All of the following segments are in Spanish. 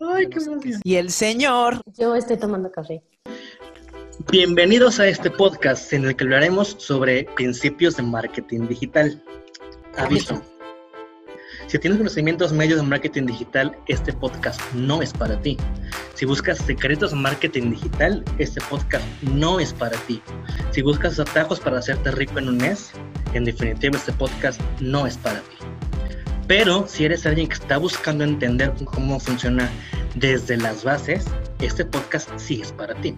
Ay, qué. Y el señor. Yo estoy tomando café. Bienvenidos a este podcast en el que hablaremos sobre principios de marketing digital. Aviso. Si tienes conocimientos medios de marketing digital, este podcast no es para ti. Si buscas secretos de marketing digital, este podcast no es para ti. Si buscas atajos para hacerte rico en un mes, en definitiva este podcast no es para ti. Pero si eres alguien que está buscando entender cómo funciona desde las bases, este podcast sí es para ti.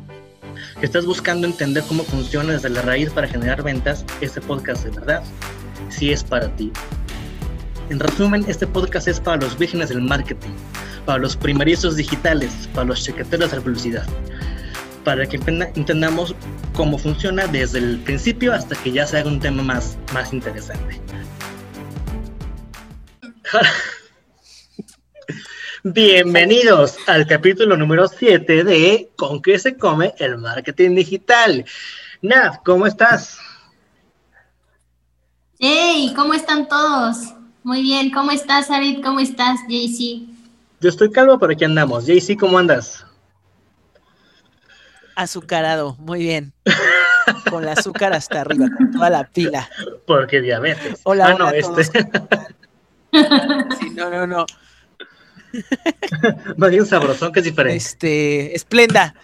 Si estás buscando entender cómo funciona desde la raíz para generar ventas, este podcast de verdad sí es para ti. En resumen, este podcast es para los vírgenes del marketing, para los primerizos digitales, para los chequeteros de la publicidad, para que entendamos cómo funciona desde el principio hasta que ya se haga un tema más, más interesante. Bienvenidos al capítulo número 7 de ¿Con qué se come el marketing digital? Nav, ¿cómo estás? Hey, ¿cómo están todos? Muy bien, ¿cómo estás, Arid? ¿Cómo estás, JC? Yo estoy calvo, pero aquí andamos. JC, ¿cómo andas? Azucarado, muy bien. con el azúcar hasta arriba, con toda la pila. Porque diabetes. Hola, ah, no, hola a este. Sí, no, no, no. Más bien sabrosón, que es diferente. Este, esplenda,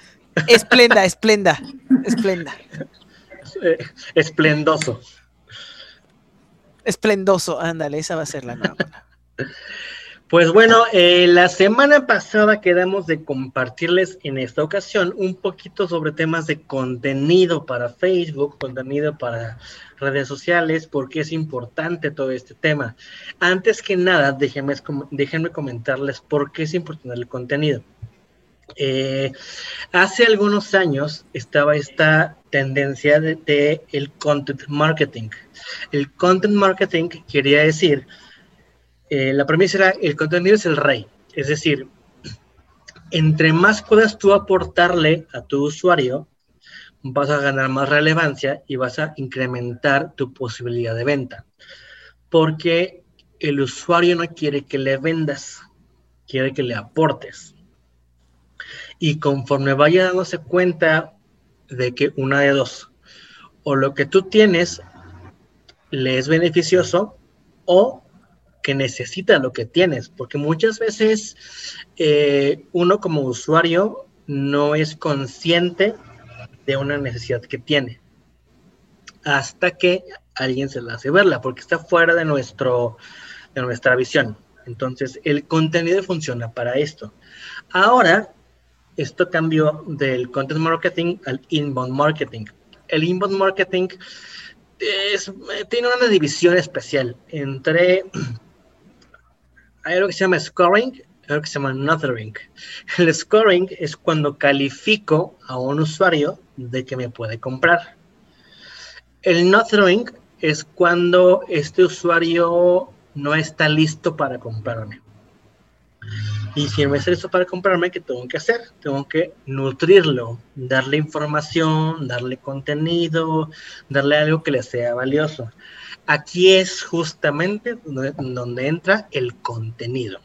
esplenda, esplenda, esplenda. Eh, esplendoso. Esplendoso, ándale, esa va a ser la nueva. Pues bueno, eh, la semana pasada quedamos de compartirles en esta ocasión un poquito sobre temas de contenido para Facebook, contenido para redes sociales, porque es importante todo este tema. Antes que nada, déjenme, déjenme comentarles por qué es importante el contenido. Eh, hace algunos años estaba esta tendencia de, el content marketing. El content marketing quería decir eh, la premisa era, el contenido es el rey, es decir, entre más puedas tú aportarle a tu usuario, vas a ganar más relevancia y vas a incrementar tu posibilidad de venta. Porque el usuario no quiere que le vendas, quiere que le aportes. Y conforme vaya dándose cuenta de que una de dos, o lo que tú tienes le es beneficioso, o que necesita lo que tienes, porque muchas veces eh, uno como usuario no es consciente de una necesidad que tiene hasta que alguien se la hace verla, porque está fuera de, nuestro, de nuestra visión. Entonces, el contenido funciona para esto. Ahora, esto cambió del content marketing al inbound marketing. El inbound marketing es, tiene una división especial entre hay algo que se llama scoring y algo que se llama nurturing. El scoring es cuando califico a un usuario de que me puede comprar. El nurturing es cuando este usuario no está listo para comprarme. Y si no está listo para comprarme, ¿qué tengo que hacer? Tengo que nutrirlo, darle información, darle contenido, darle algo que le sea valioso. Aquí es justamente donde, entra el contenido.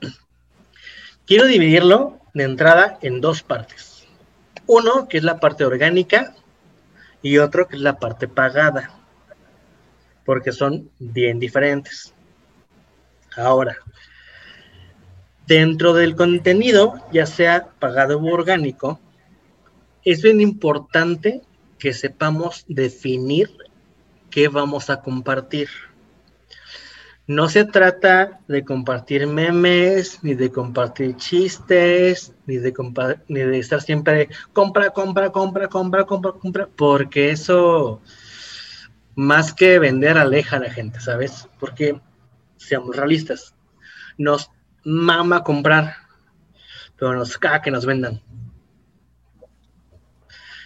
Quiero dividirlo de entrada en dos partes. Uno, que es la parte orgánica, y otro, que es la parte pagada, porque son bien diferentes. Ahora, dentro del contenido, ya sea pagado u orgánico, es bien importante que sepamos definir qué vamos a compartir. No se trata de compartir memes, ni de compartir chistes, ni de, estar siempre compra, compra, compra, compra, compra, compra, porque eso más que vender aleja a la gente, ¿sabes? Porque seamos realistas, nos mama comprar, pero nos caga que nos vendan.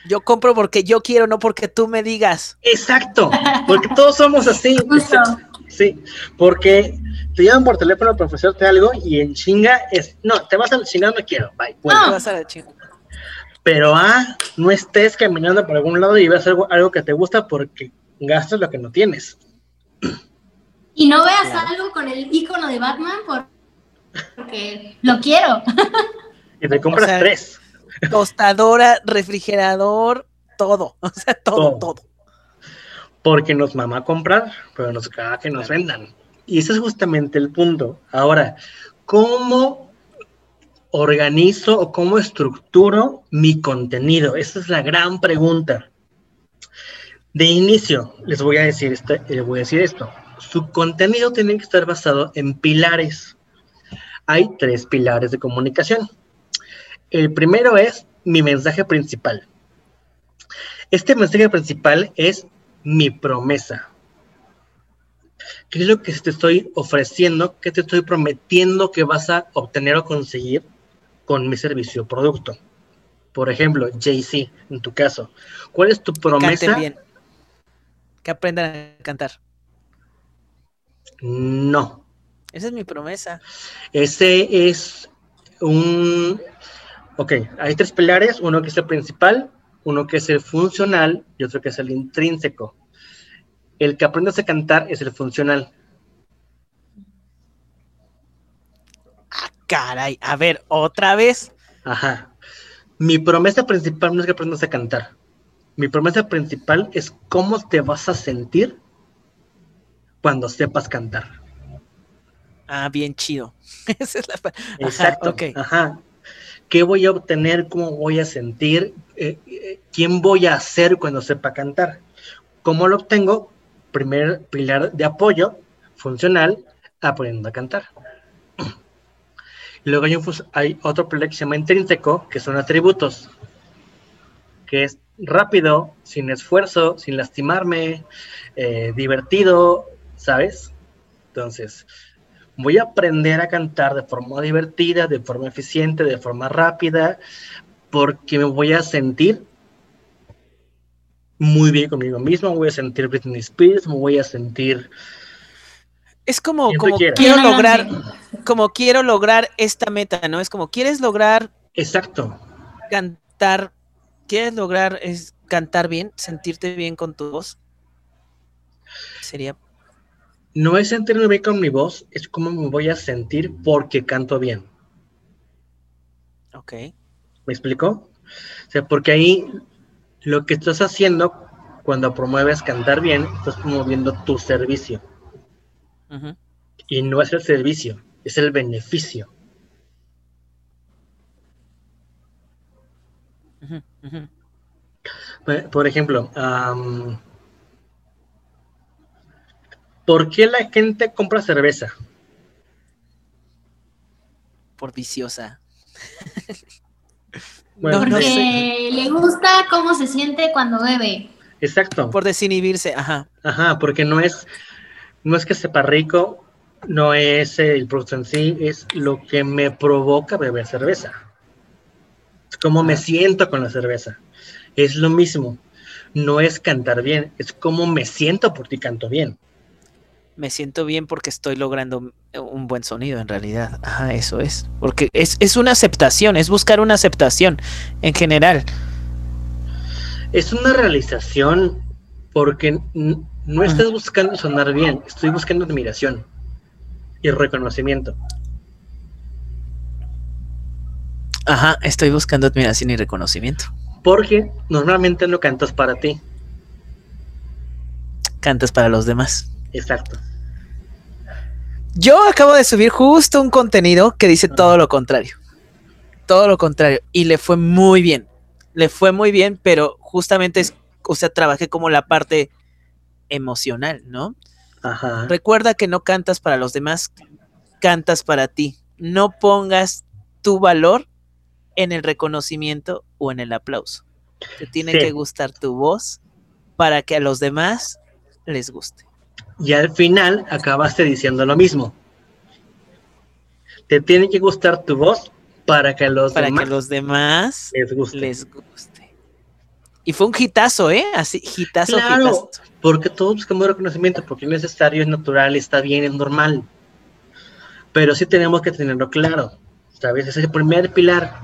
Yo compro porque yo quiero, no porque tú me digas. Exacto, porque todos somos así. Sí, porque te llaman por teléfono a ofrecerte algo y en chinga es, no, te vas a la chingada, no quiero, bye. Bueno, vas a la Pero ah, no estés caminando por algún lado y ves algo, algo que te gusta porque gastas lo que no tienes. Y no veas algo con el icono de Batman porque lo quiero. Y te compras tres. Tostadora, refrigerador, todo. O sea, todo, todo. Porque nos mama comprar, pero nos caga que nos vendan. Y ese es justamente el punto. Ahora, ¿cómo organizo o cómo estructuro mi contenido? Esa es la gran pregunta. De inicio, les voy a decir, este, les voy a decir esto. Su contenido tiene que estar basado en pilares. Hay tres pilares de comunicación. El primero es mi mensaje principal. Este mensaje principal es mi promesa. ¿Qué es lo que te estoy ofreciendo? ¿Qué te estoy prometiendo que vas a obtener o conseguir con mi servicio o producto? Por ejemplo, JC, en tu caso, ¿cuál es tu promesa? bien. Que aprendan a cantar. No. Esa es mi promesa. Ese es un... Ok, hay tres pilares, uno que es el principal, uno que es el funcional y otro que es el intrínseco. El que aprendes a cantar es el funcional. Ah, caray, a ver, otra vez. Ajá. Mi promesa principal no es que aprendas a cantar. Mi promesa principal es cómo te vas a sentir cuando sepas cantar. Ah, bien chido. Esa es la... Exacto. Ajá. ¿Qué voy a obtener? ¿Cómo voy a sentir? Eh, eh, ¿Quién voy a ser cuando sepa cantar? ¿Cómo lo obtengo? Primer pilar de apoyo funcional, aprendiendo a cantar. luego hay, otro pilar que se llama intrínseco, que son atributos, que es rápido, sin esfuerzo, sin lastimarme, eh, divertido, ¿sabes? Entonces, voy a aprender a cantar de forma divertida, de forma eficiente, de forma rápida, porque me voy a sentir muy bien conmigo mismo, me voy a sentir Britney Spears, me voy a sentir... Es como, como quiero lograr, como quiero lograr esta meta, ¿no? Es como quieres lograr... Exacto. Cantar, quieres lograr es cantar bien, sentirte bien con tu voz. Sería... No es sentirme bien con mi voz, es como me voy a sentir porque canto bien. Ok. ¿Me explico? O sea, porque ahí lo que estás haciendo cuando promueves cantar bien, estás promoviendo tu servicio. Y no es el servicio, es el beneficio. Por ejemplo, ¿por qué la gente compra cerveza? Por viciosa. Porque le gusta cómo se siente cuando bebe. Exacto. Por desinhibirse, ajá. Ajá, porque no es, no es que sepa rico, no es el producto en sí, es lo que me provoca beber cerveza. Es como me siento con la cerveza. Es lo mismo. No es cantar bien, es como me siento porque canto bien me siento bien porque estoy logrando un buen sonido en realidad. Ajá, eso es. Porque es, es una aceptación, es buscar una aceptación en general. Es una realización porque no estás buscando sonar bien, estoy buscando admiración y reconocimiento. Ajá, estoy buscando admiración y reconocimiento. Porque normalmente no cantas para ti. Cantas para los demás. Exacto. Yo acabo de subir justo un contenido que dice todo lo contrario. Todo lo contrario. Y le fue muy bien. Le fue muy bien, pero justamente es, o sea, trabajé como la parte emocional, ¿no? Ajá. Recuerda que no cantas para los demás, cantas para ti. No pongas tu valor en el reconocimiento o en el aplauso. Te tiene que gustar tu voz para que a los demás les guste y al final acabaste diciendo lo mismo. Te tiene que gustar tu voz para que los para que los demás les guste. Y fue un hitazo, ¿eh? Así, hitazo, claro, Porque todos buscamos reconocimiento, porque es necesario, es natural, está bien, es normal. Pero sí tenemos que tenerlo claro, ¿sabes? Ese es el primer pilar.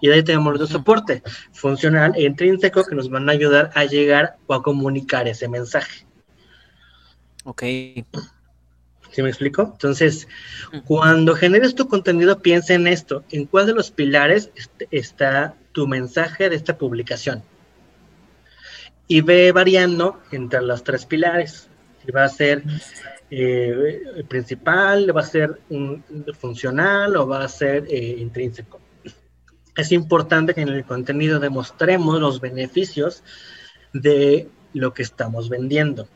Y de ahí tenemos el soporte funcional e intrínseco que nos van a ayudar a llegar o a comunicar ese mensaje. Ok. ¿Sí me explico? Entonces, cuando generes tu contenido, piensa en esto, en cuál de los pilares está tu mensaje de esta publicación. Y ve variando entre los tres pilares. Si va a ser eh, principal, va a ser un, funcional o va a ser eh, intrínseco. Es importante que en el contenido demostremos los beneficios de lo que estamos vendiendo.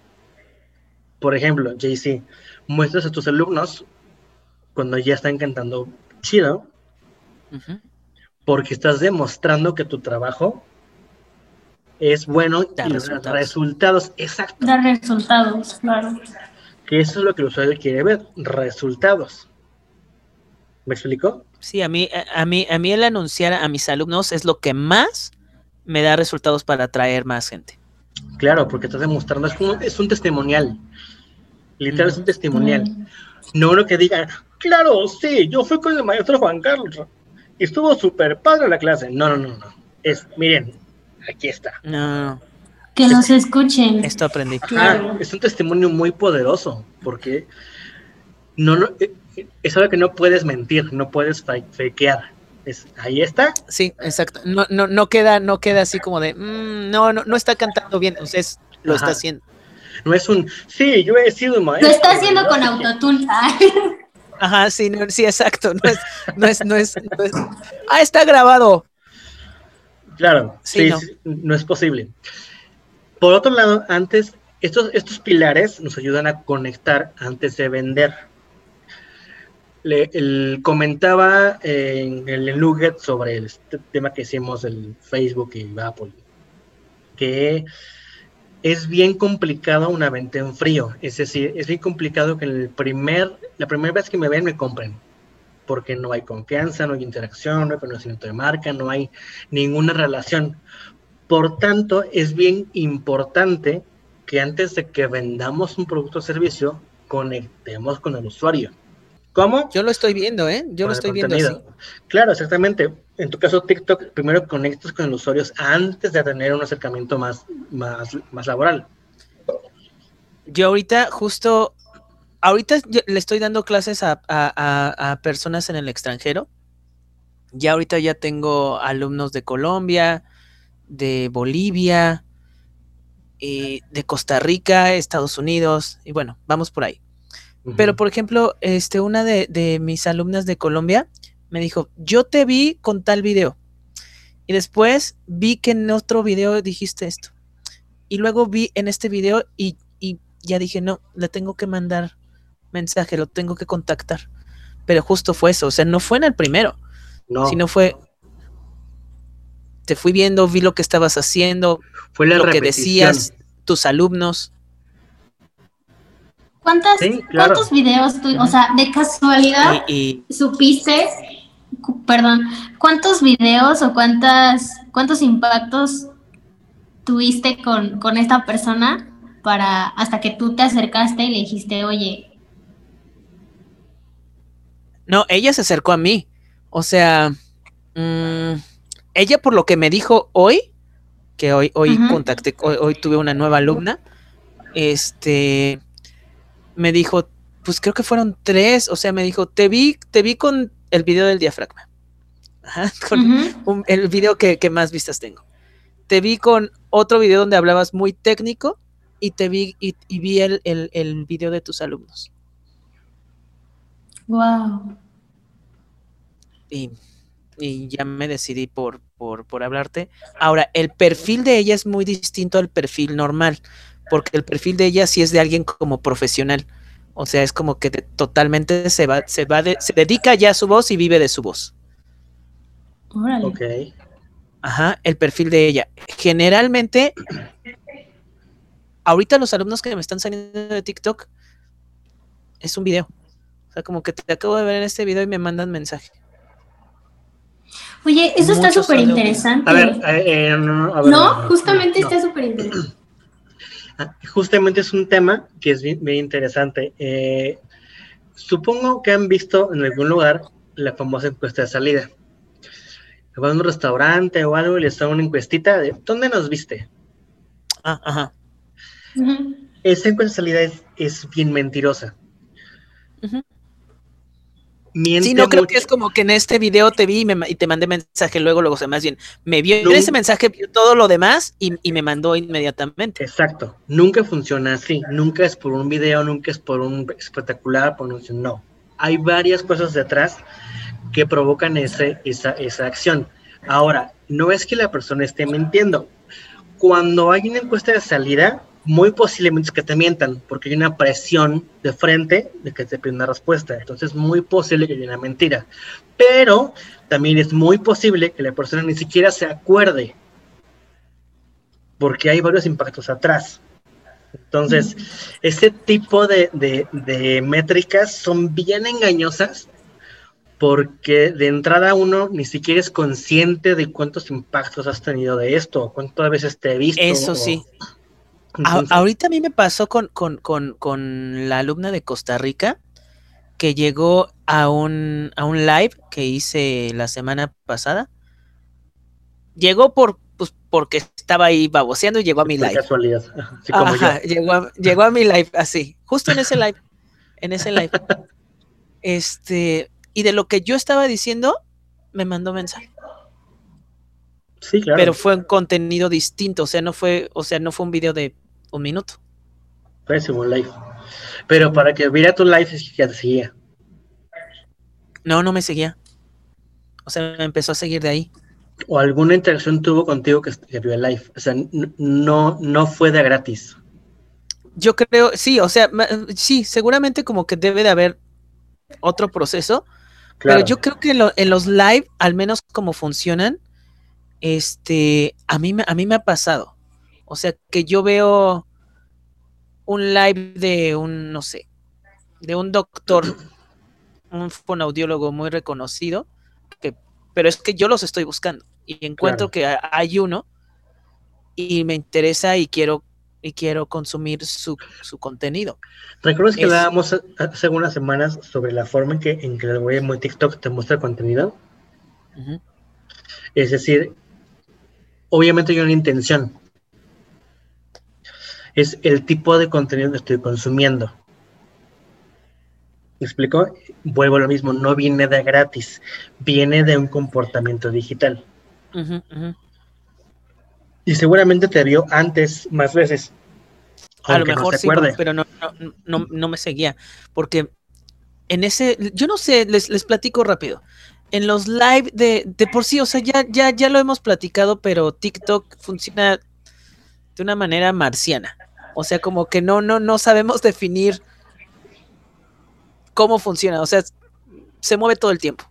Por ejemplo, JC, muestras a tus alumnos cuando ya están cantando chido, porque estás demostrando que tu trabajo es bueno da y resultados. da resultados. Exacto. Dar resultados, claro. Que eso es lo que el usuario quiere ver, resultados. ¿Me explico? Sí, a mí, a, a mí, a mí el anunciar a mis alumnos es lo que más me da resultados para atraer más gente. Claro, porque estás demostrando, es un, es un testimonial. Literal, es un testimonial. Mm. No uno que diga, claro, sí, yo fui con el maestro Juan Carlos y estuvo súper padre la clase. No, no, no, no. Es, miren, aquí está. No, Que los escuchen. esto aprendí. Claro. Ah, es un testimonio muy poderoso porque no, no, eh, es algo que no puedes mentir, no puedes fa- fakear. Es, ahí está. Sí, exacto. No, no, no queda, no queda así como de, "Mm, no, no, no está cantando bien. Entonces lo Ajá. está haciendo. No es un, sí, yo he sido Lo maestro. está haciendo con autotune. Ajá, sí, no, sí, exacto. No es, no es, no es, no es- Ah, está grabado. Claro, Sí, sí, no. sí, no es posible. Por otro lado, antes, estos, estos pilares nos ayudan a conectar antes de vender. Le, el- comentaba en el nugget sobre el este tema que hicimos del Facebook y Apple, que es bien complicado una venta en frío. Es decir, es bien complicado que el primer, la primera vez que me ven me compren. Porque no hay confianza, no hay interacción, no hay conocimiento de marca, no hay ninguna relación. Por tanto, es bien importante que antes de que vendamos un producto o servicio, conectemos con el usuario. ¿Cómo? Yo lo estoy viendo, ¿eh? Yo Con lo estoy viendo así. Claro, exactamente. En tu caso, TikTok, primero conectas con los usuarios antes de tener un acercamiento más, más, más laboral. Yo ahorita justo, ahorita yo le estoy dando clases a, a- a- personas en el extranjero. Ya ahorita ya tengo alumnos de Colombia, de Bolivia, y de Costa Rica, Estados Unidos, y bueno, vamos por ahí. Pero, por ejemplo, este, una de, de mis alumnas de Colombia me dijo, yo te vi con tal video. Y después vi que en otro video dijiste esto. Y luego vi en este video y, y ya dije, no, le tengo que mandar mensaje, lo tengo que contactar. Pero justo fue eso, o sea, no fue en el primero, no, sino fue, te fui viendo, vi lo que estabas haciendo, fue la lo que decías, tus alumnos. ¿Cuántas, Sí, claro. ¿Cuántos videos tú, o sea, de casualidad Y, y supiste, perdón, cuántos videos o cuántas, cuántos impactos tuviste con, con esta persona para hasta que tú te acercaste y le dijiste, oye, No, ella se acercó a mí. O sea, mm, ella por lo que me dijo hoy, que hoy, hoy contacté, hoy, hoy tuve una nueva alumna, este, me dijo, pues creo que fueron tres, o sea, me dijo, te vi, te vi con el video del diafragma. Ajá, con ujú, un- el video que, que más vistas tengo. Te vi con otro video donde hablabas muy técnico y te vi y, y vi el, el, el video de tus alumnos. wow. y, y ya me decidí por, por, por hablarte. Ahora, el perfil de ella es muy distinto al perfil normal, porque el perfil de ella sí es de alguien como profesional. O sea, es como que de- totalmente se va, se va de- se dedica ya a su voz y vive de su voz. Órale. Ok. Ajá, el perfil de ella. Generalmente, ahorita los alumnos que me están saliendo de TikTok es un video. O sea, como que te acabo de ver en este video y me mandan mensaje. Oye, eso está súper interesante. A ver, eh, eh, no, a ver, no, justamente no. está súper interesante. Justamente es un tema que es bien, bien interesante. Eh, supongo que han visto en algún lugar la famosa encuesta de salida. Van a un restaurante o algo y les dan una encuestita de ¿dónde nos viste? Ah, ajá. Esa encuesta de salida es, es bien mentirosa. Ujú. Miente Sí, no creo que es como que en este video te vi y, me y te mandé mensaje luego, luego, o sea, más bien, me vio ese mensaje, vio todo lo demás y, y me mandó inmediatamente. Exacto, nunca funciona así, nunca es por un video, nunca es por un espectacular, por un no. Hay varias cosas detrás que provocan ese, esa, esa acción. Ahora, no es que la persona esté mintiendo. Cuando hay una encuesta de salida, muy posiblemente es que te mientan, porque hay una presión de frente de que te piden una respuesta. Entonces, muy posible que haya una mentira. Pero también es muy posible que la persona ni siquiera se acuerde porque hay varios impactos atrás. Entonces, ese tipo de, de- de métricas son bien engañosas porque de entrada uno ni siquiera es consciente de cuántos impactos has tenido de esto, cuántas veces te he visto. Eso o- sí. A- ahorita a mí me pasó con, con, con, con la alumna de Costa Rica que llegó a un, a un live que hice la semana pasada. Llegó por, pues, porque estaba ahí baboseando y llegó a mi por live. casualidad, como Ajá, yo. llegó, a, llegó a mi live así, justo en ese live, en ese live. Este, y de lo que yo estaba diciendo, me mandó mensaje, Sí, claro. pero fue un contenido distinto, o sea, no fue, o sea, no fue un video de un minuto. Parece un live. Pero para que viera tu live es que ya te seguía. No, no me seguía. O sea, me empezó a seguir de ahí. O alguna interacción tuvo contigo que, que vio el live. O sea, no, no fue de gratis. Yo creo, sí, o sea, sí, seguramente como que debe de haber otro proceso, Claro. pero yo creo que lo- en los live, al menos como funcionan, este, a mí, me- a mí me ha pasado. O sea, que yo veo un live de un, no sé, de un doctor, un fonaudiólogo muy reconocido, que, pero es que yo los estoy buscando y encuentro Claro. que ha- hay uno y me interesa y quiero y quiero consumir su, su contenido. ¿Recuerdas que hablábamos ha- hace algunas semanas sobre la forma en que, en que el algoritmo de TikTok te muestra contenido? Es decir, obviamente hay una intención. Es el tipo de contenido que estoy consumiendo. ¿Me explico? Vuelvo a lo mismo, no viene de gratis, viene de un comportamiento digital. Y seguramente te vio antes más veces. A lo no mejor sí, pero no, no, no, no me seguía. Porque en ese, yo no sé, les, les platico rápido. En los live de, de por sí, o sea, ya, ya, ya lo hemos platicado, pero TikTok funciona de una manera marciana. O sea, como que no, no, no sabemos definir cómo funciona. O sea, se mueve todo el tiempo.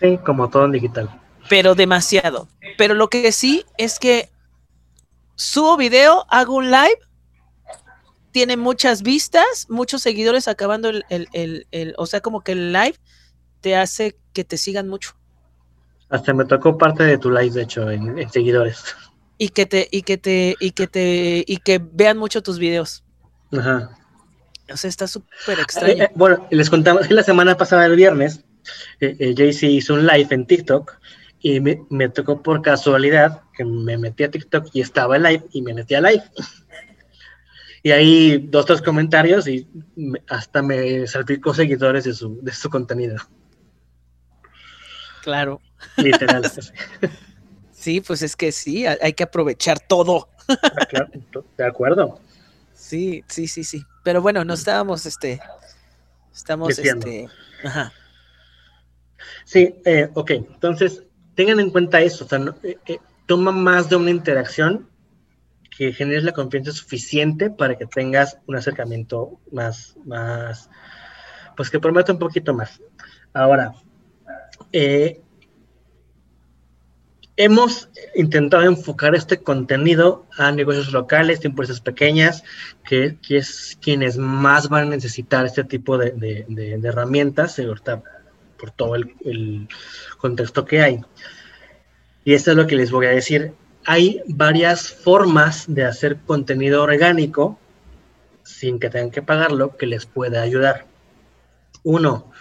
Sí, como todo en digital. pero demasiado. Pero lo que sí es que subo video, hago un live, tiene muchas vistas, muchos seguidores acabando el, el- el- el- o sea, como que el live te hace que te sigan mucho Hasta me tocó parte de tu live, de hecho, en, en seguidores. Y que te, y que te, y que te, y que vean mucho tus videos. Ajá. O sea, está súper Eh, extraño. eh, bueno, les contamos que la semana pasada, el viernes, eh, eh, Jaycee hizo un live en TikTok y me, me tocó por casualidad que me metí a TikTok y estaba en live y me metí a live. Y ahí dos, tres comentarios y me- hasta me salpicó seguidores de su, de su contenido, Claro. literal. Sí, pues es que sí, hay que aprovechar todo. Claro, de acuerdo. Sí, sí, sí, sí. Pero bueno, no estábamos, este, estamos, este, ajá. Sí, eh, ok. Entonces, tengan en cuenta eso. O sea, no- eh, eh, toma más de una interacción que generes la confianza suficiente para que tengas un acercamiento más, más, pues que prometa un poquito más. Ahora, eh, hemos intentado enfocar este contenido a negocios locales, empresas pequeñas, que, es quienes más van a necesitar este tipo de, de- herramientas, ahorita por todo el, el contexto que hay. Y esto es lo que les voy a decir. Hay varias formas de hacer contenido orgánico sin que tengan que pagarlo que les pueda ayudar. Uno,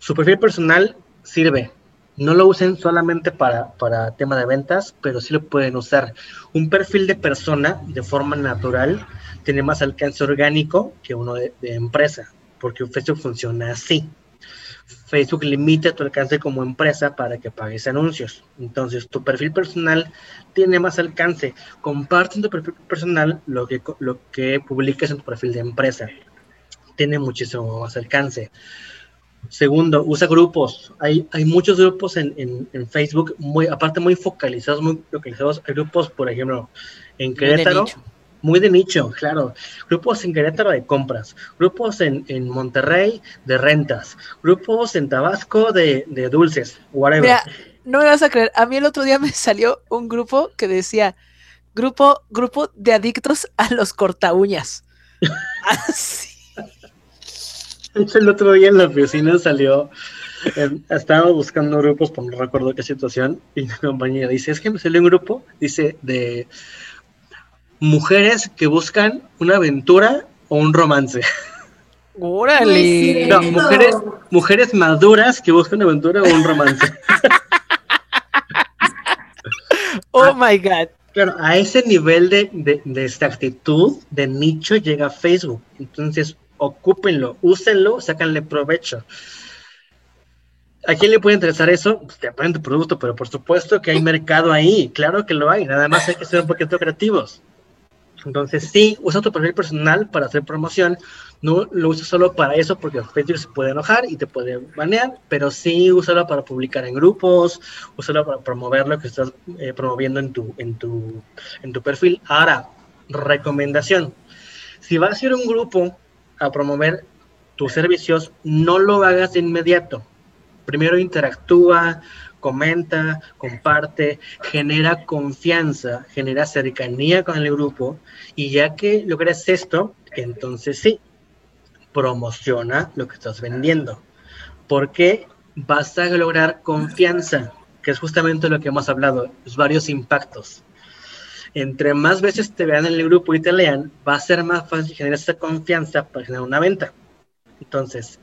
su perfil personal sirve. No lo usen solamente para, para tema de ventas, pero sí lo pueden usar. Un perfil de persona de forma natural tiene más alcance orgánico que uno de, empresa, porque Facebook funciona así. Facebook limita tu alcance como empresa para que pagues anuncios. Entonces, tu perfil personal tiene más alcance. Comparte en tu perfil personal lo que, lo que publicas en tu perfil de empresa. Tiene muchísimo más alcance. Segundo, usa grupos. Hay, hay muchos grupos en, Facebook, muy, aparte muy focalizados, muy localizados. Hay grupos, por ejemplo, en Querétaro, muy de nicho, claro. Grupos en Querétaro de compras, grupos en, Monterrey de rentas, grupos en Tabasco de, dulces, whatever. Mira, no me vas a creer, a mí el otro día me salió un grupo que decía, grupo, grupo de adictos a los corta uñas. Así el otro día en la oficina salió, eh, estaba buscando grupos, por no recuerdo qué situación, y mi compañera dice, es que me salió un grupo, dice, de mujeres que buscan una aventura o un romance. ¡Órale! No, mujeres, mujeres maduras que buscan una aventura o un romance. oh my God. Claro, a ese nivel de, de, de exactitud de nicho llega Facebook. Entonces, ocúpenlo, úsenlo, sácanle provecho. ¿A quién le puede interesar eso? Pues ponen tu producto, pero por supuesto que hay mercado ahí, claro que lo hay, nada más hay que ser un poquito creativos. Entonces, sí, usa tu perfil personal para hacer promoción, no lo uses solo para eso porque Facebook se puede enojar y te puede banear, pero sí úsalo para publicar en grupos, úsalo para promover lo que estás eh, promoviendo en tu, en, tu, en tu perfil. Ahora, recomendación, si vas a ir a un grupo a promover tus servicios, no lo hagas de inmediato. Primero interactúa, comenta, comparte, genera confianza, genera cercanía con el grupo y ya que logres esto, entonces sí, promociona lo que estás vendiendo. Porque vas a lograr confianza, que es justamente lo que hemos hablado, los varios impactos entre más veces te vean en el grupo y te lean, va a ser más fácil generar esa confianza para generar una venta. Entonces,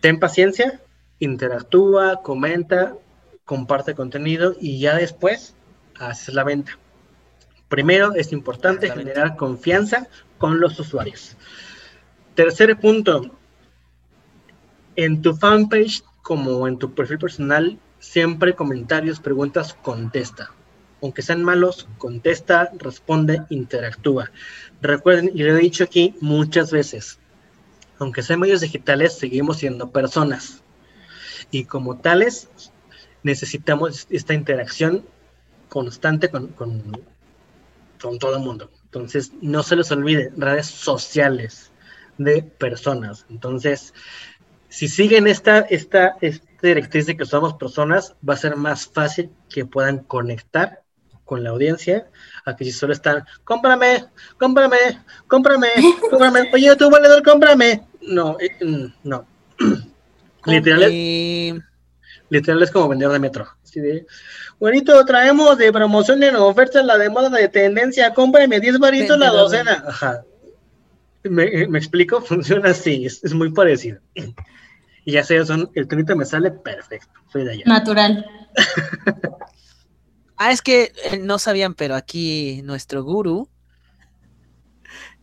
ten paciencia, interactúa, comenta, comparte contenido y ya después haces la venta. Primero es importante generar confianza con los usuarios. Tercer punto, en tu fanpage como en tu perfil personal, siempre comentarios, preguntas, contesta aunque sean malos, contesta, responde, interactúa. Recuerden, y lo he dicho aquí muchas veces, aunque sean medios digitales, seguimos siendo personas. Y como tales, necesitamos esta interacción constante con, con, todo el mundo. Entonces, no se les olvide, redes sociales de personas. Entonces, si siguen esta, esta, esta directriz de que somos personas, va a ser más fácil que puedan conectar con la audiencia a que si solo están, cómprame, cómprame, cómprame, cómprame, oye tú valedor, cómprame. No, eh, mm, no. literal, es, literal es como vender de metro. Así de, buenito, traemos de promoción en oferta la de moda de tendencia, cómprame 10 varitos la docena. Ajá. ¿Me, explico? Funciona así, es, muy parecido. Y ya sé, son, el tonito me sale perfecto. Soy de allá. Natural. Ah, es que eh, no sabían, pero aquí nuestro gurú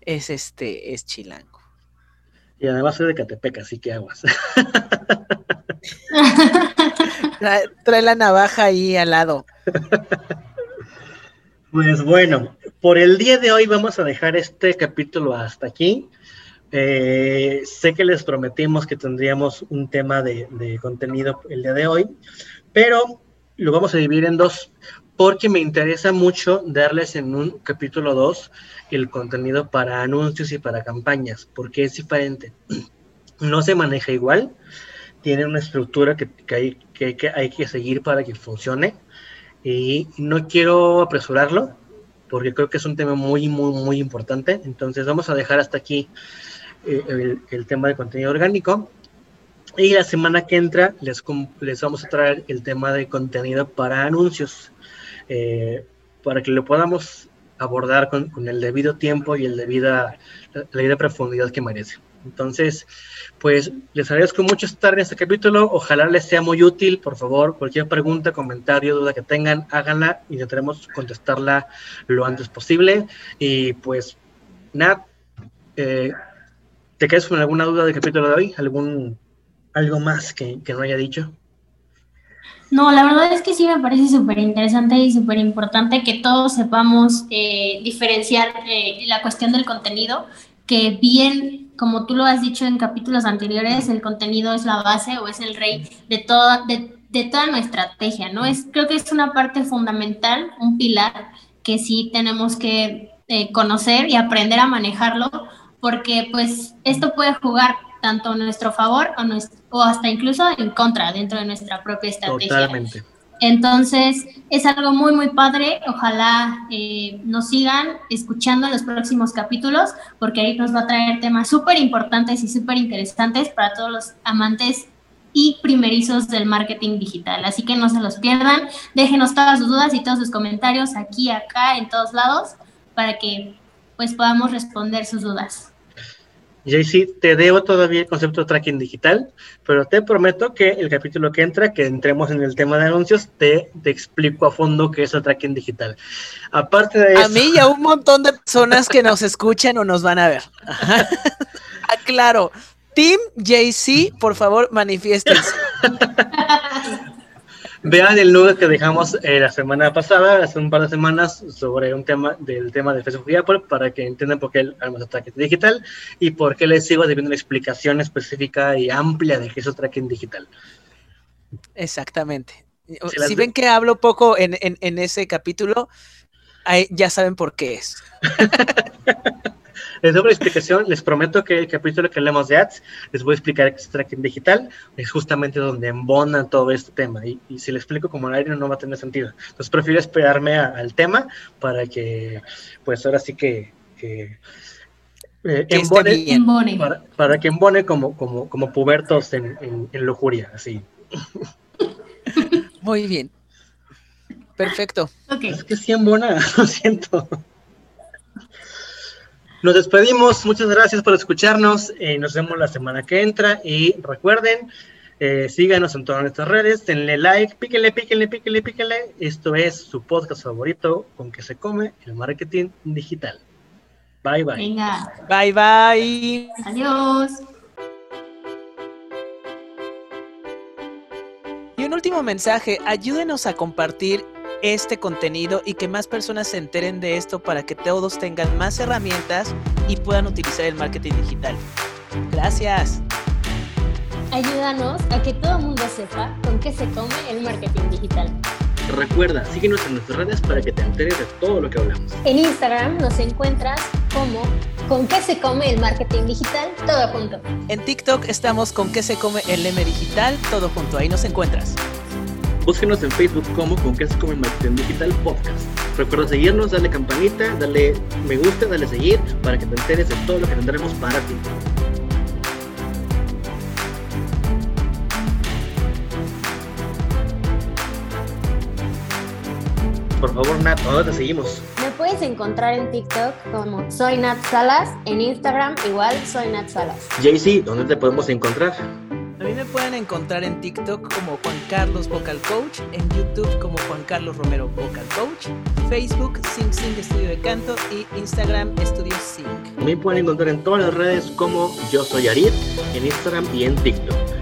es este, es chilango. Y además soy de Catepec, así que aguas. trae, la navaja ahí al lado. Pues bueno, por el día de hoy vamos a dejar este capítulo hasta aquí. Eh, sé que les prometimos que tendríamos un tema de, de, contenido el día de hoy, pero lo vamos a dividir en dos porque me interesa mucho darles en un capítulo 2 el contenido para anuncios y para campañas, porque es diferente. No se maneja igual, tiene una estructura que, hay, que, hay que seguir para que funcione y no quiero apresurarlo porque creo que es un tema muy, muy, muy importante. Entonces vamos a dejar hasta aquí eh, el, el, tema de contenido orgánico. Y la semana que entra les, les vamos a traer el tema de contenido para anuncios. Eh, para que lo podamos abordar con, el debido tiempo y el debida, la, debida profundidad que merece. Entonces, pues les agradezco mucho estar en este capítulo. Ojalá les sea muy útil. Por favor, cualquier pregunta, comentario, duda que tengan, háganla. y Intentaremos contestarla lo antes posible. Y pues Nat, eh, ¿te quedas con alguna duda del capítulo de hoy? ¿Algún, ¿Algo más que, que no haya dicho? No, la verdad es que sí me parece súper interesante y súper importante que todos sepamos eh, diferenciar eh, la cuestión del contenido, que bien, como tú lo has dicho en capítulos anteriores, el contenido es la base o es el rey de toda, de, de toda nuestra estrategia, ¿no? Es, creo que es una parte fundamental, un pilar que sí tenemos que eh, conocer y aprender a manejarlo, porque pues esto puede jugar tanto a nuestro favor o, o hasta incluso en contra dentro de nuestra propia estrategia. Totalmente. Entonces, es algo muy, muy padre. Ojalá eh, nos sigan escuchando en los próximos capítulos, porque ahí nos va a traer temas súper importantes y súper interesantes para todos los amantes y primerizos del marketing digital. Así que no se los pierdan. Déjenos todas sus dudas y todos sus comentarios aquí, acá, en todos lados, para que pues podamos responder sus dudas. JC, te debo todavía el concepto de tracking digital, pero te prometo que el capítulo que entra, que entremos en el tema de anuncios, te, te explico a fondo qué es el tracking digital. Aparte de eso. A mí y a un montón de personas que nos escuchan o nos van a ver. Aclaro. Team JC, por favor, manifiéstense. Vean el nudo que dejamos eh, la semana pasada, hace un par de semanas, sobre un tema del tema de Facebook y Apple, para que entiendan por qué el el tracking digital y por qué les sigo debiendo una explicación específica y amplia de qué es el tracking digital. Exactamente. Si, ven que hablo poco en, en ese capítulo, ya saben por qué es. Les doy una explicación, les prometo que el capítulo que hablemos de ads, les voy a explicar qué es tracking digital, es justamente donde embona todo este tema. Y, si le explico como al aire no va a tener sentido. Entonces prefiero esperarme al tema para que, pues ahora sí que, que eh, embone, Para, que embone como, como, como pubertos en, en, lujuria, así. Muy bien. Perfecto. Es que sí embona, lo siento. Nos despedimos, muchas gracias por escucharnos, eh, nos vemos la semana que entra y recuerden, eh, síganos en todas nuestras redes, denle like, píquenle, píquenle, píquenle, píquenle. Esto es su podcast favorito con que se come el marketing digital. Bye bye. Venga. Bye bye. Adiós. Y un último mensaje, ayúdenos a compartir este contenido y que más personas se enteren de esto para que todos tengan más herramientas y puedan utilizar el marketing digital. Gracias. Ayúdanos a que todo el mundo sepa con qué se come el marketing digital. Recuerda, síguenos en nuestras redes para que te enteres de todo lo que hablamos. En Instagram nos encuentras como con qué se come el marketing digital, todo junto. En TikTok estamos con qué se come el M digital, todo junto. Ahí nos encuentras. Búsquenos en Facebook como con que se come marketing digital podcast. Recuerda seguirnos, darle campanita, darle me gusta, darle seguir para que te enteres de todo lo que tendremos para ti. Por favor, Nat, ¿dónde te seguimos? Me puedes encontrar en TikTok como Soy Nat Salas, en Instagram igual Soy Nat Salas. JC, ¿dónde te podemos encontrar? A mí me pueden encontrar en TikTok como Juan Carlos Vocal Coach, en YouTube como Juan Carlos Romero Vocal Coach, Facebook Sing Sing Estudio de Canto y Instagram Estudio Sing. Me pueden encontrar en todas las redes como Yo Soy en Instagram y en TikTok.